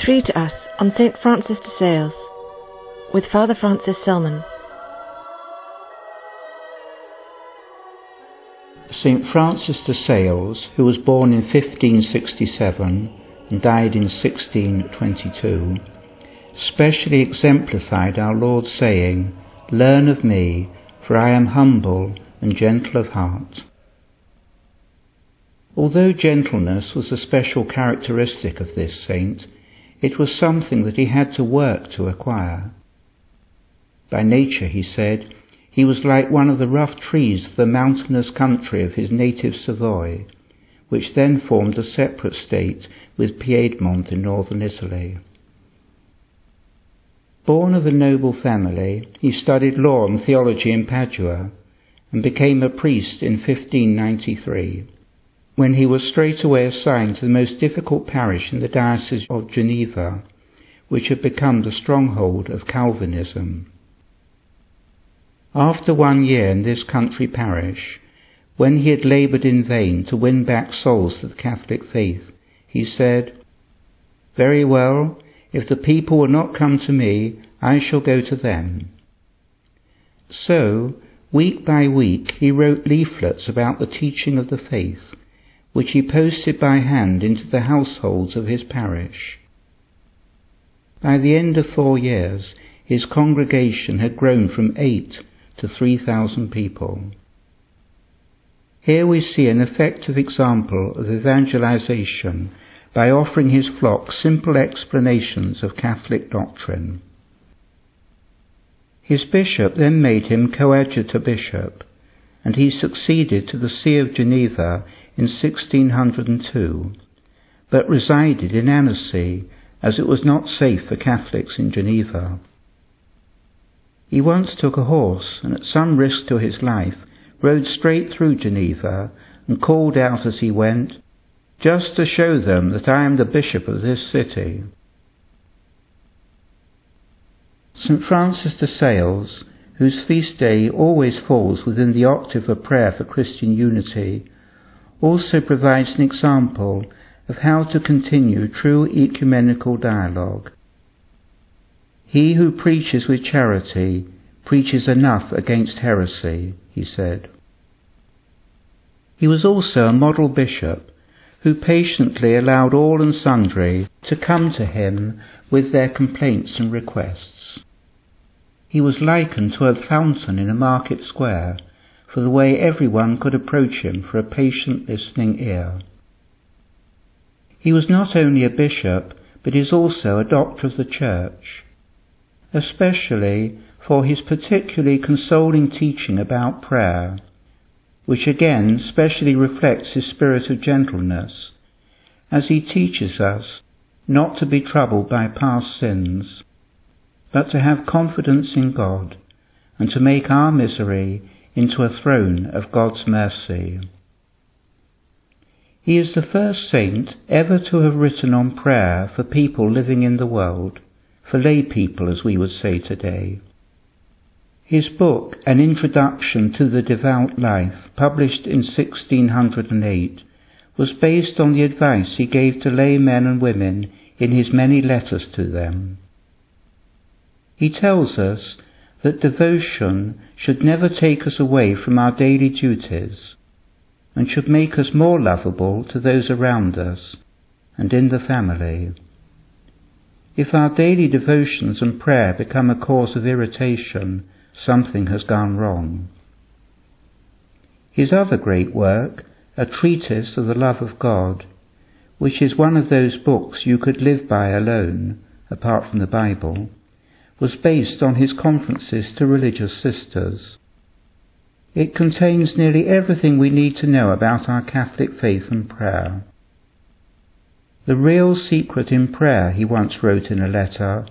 Three to us on St. Francis de Sales with Father Francis Selman. St. Francis de Sales, who was born in 1567 and died in 1622, specially exemplified our Lord's saying, Learn of me, for I am humble and gentle of heart. Although gentleness was a special characteristic of this saint, it was something that he had to work to acquire. By nature, he said, he was like one of the rough trees of the mountainous country of his native Savoy, which then formed a separate state with Piedmont in northern Italy. Born of a noble family, he studied law and theology in Padua and became a priest in 1593 when he was straightway assigned to the most difficult parish in the Diocese of Geneva, which had become the stronghold of Calvinism. After one year in this country parish, when he had laboured in vain to win back souls to the Catholic faith, he said, Very well, if the people will not come to me, I shall go to them. So, week by week, he wrote leaflets about the teaching of the faith which he posted by hand into the households of his parish. By the end of four years, his congregation had grown from eight to three thousand people. Here we see an effective example of evangelization by offering his flock simple explanations of Catholic doctrine. His bishop then made him coadjutor bishop, and he succeeded to the See of Geneva in 1602, but resided in Annecy as it was not safe for Catholics in Geneva. He once took a horse and at some risk to his life rode straight through Geneva and called out as he went, just to show them that I am the bishop of this city. St. Francis de Sales, whose feast day always falls within the octave of prayer for Christian unity, also provides an example of how to continue true ecumenical dialogue. He who preaches with charity preaches enough against heresy, he said. He was also a model bishop who patiently allowed all and sundry to come to him with their complaints and requests. He was likened to a fountain in a market square for the way everyone could approach him for a patient listening ear. He was not only a bishop, but is also a doctor of the church, especially for his particularly consoling teaching about prayer, which again specially reflects his spirit of gentleness, as he teaches us not to be troubled by past sins, but to have confidence in God, and to make our misery into a throne of God's mercy. He is the first saint ever to have written on prayer for people living in the world, for lay people as we would say today. His book, An Introduction to the Devout Life, published in 1608, was based on the advice he gave to lay men and women in his many letters to them. He tells us that devotion should never take us away from our daily duties and should make us more lovable to those around us and in the family. If our daily devotions and prayer become a cause of irritation, something has gone wrong. His other great work, A Treatise of the Love of God, which is one of those books you could live by alone, apart from the Bible, was based on his conferences to religious sisters. It contains nearly everything we need to know about our Catholic faith and prayer. The real secret in prayer, he once wrote in a letter,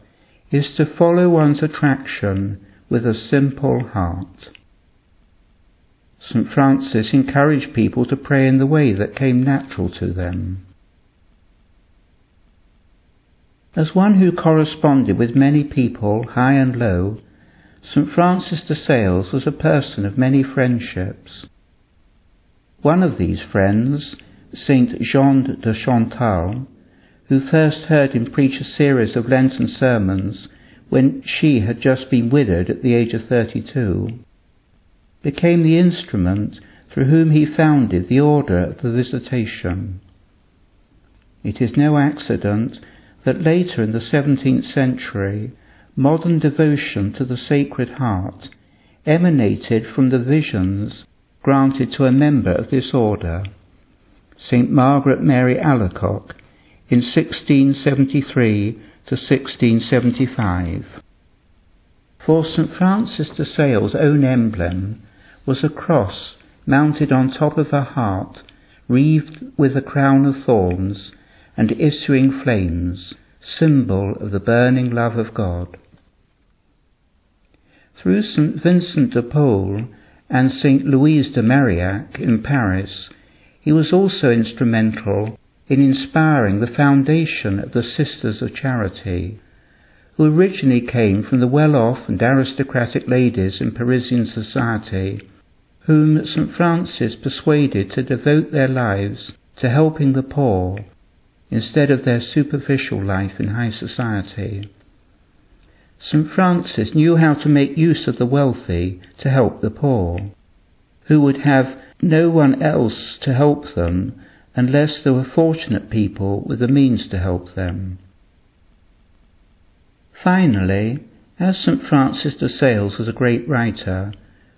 is to follow one's attraction with a simple heart. St. Francis encouraged people to pray in the way that came natural to them. As one who corresponded with many people, high and low, St. Francis de Sales was a person of many friendships. One of these friends, St. Jean de Chantal, who first heard him preach a series of Lenten sermons when she had just been widowed at the age of 32, became the instrument through whom he founded the Order of the Visitation. It is no accident that later in the 17th century, modern devotion to the Sacred Heart emanated from the visions granted to a member of this order, St. Margaret Mary Alacoque, in 1673 to 1675. For St. Francis de Sales' own emblem was a cross mounted on top of her heart, wreathed with a crown of thorns and issuing flames, symbol of the burning love of God. Through St. Vincent de Paul and St. Louise de Marillac in Paris, he was also instrumental in inspiring the foundation of the Sisters of Charity, who originally came from the well-off and aristocratic ladies in Parisian society, whom St. Francis persuaded to devote their lives to helping the poor instead of their superficial life in high society. St. Francis knew how to make use of the wealthy to help the poor, who would have no one else to help them unless there were fortunate people with the means to help them. Finally, as St. Francis de Sales was a great writer,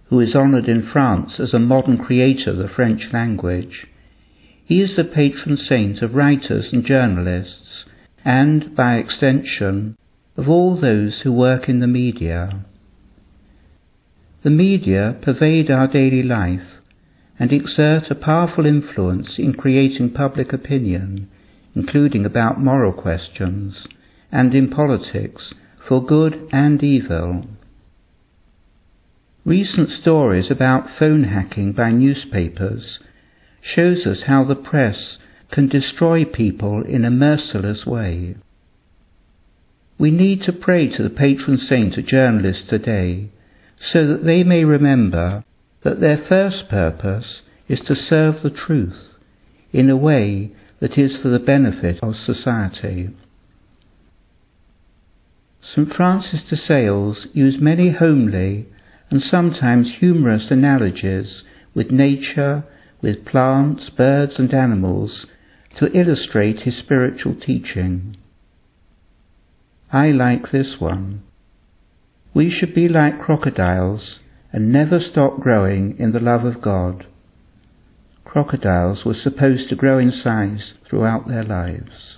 who is honoured in France as a modern creator of the French language, he is the patron saint of writers and journalists, and, by extension, of all those who work in the media. The media pervade our daily life and exert a powerful influence in creating public opinion, including about moral questions, and in politics, for good and evil. Recent stories about phone hacking by newspapers shows us how the press can destroy people in a merciless way. We need to pray to the patron saint of journalists today so that they may remember that their first purpose is to serve the truth in a way that is for the benefit of society. St. Francis de Sales used many homely and sometimes humorous analogies with nature, with plants, birds, and animals to illustrate his spiritual teaching. I like this one. We should be like crocodiles and never stop growing in the love of God. Crocodiles were supposed to grow in size throughout their lives.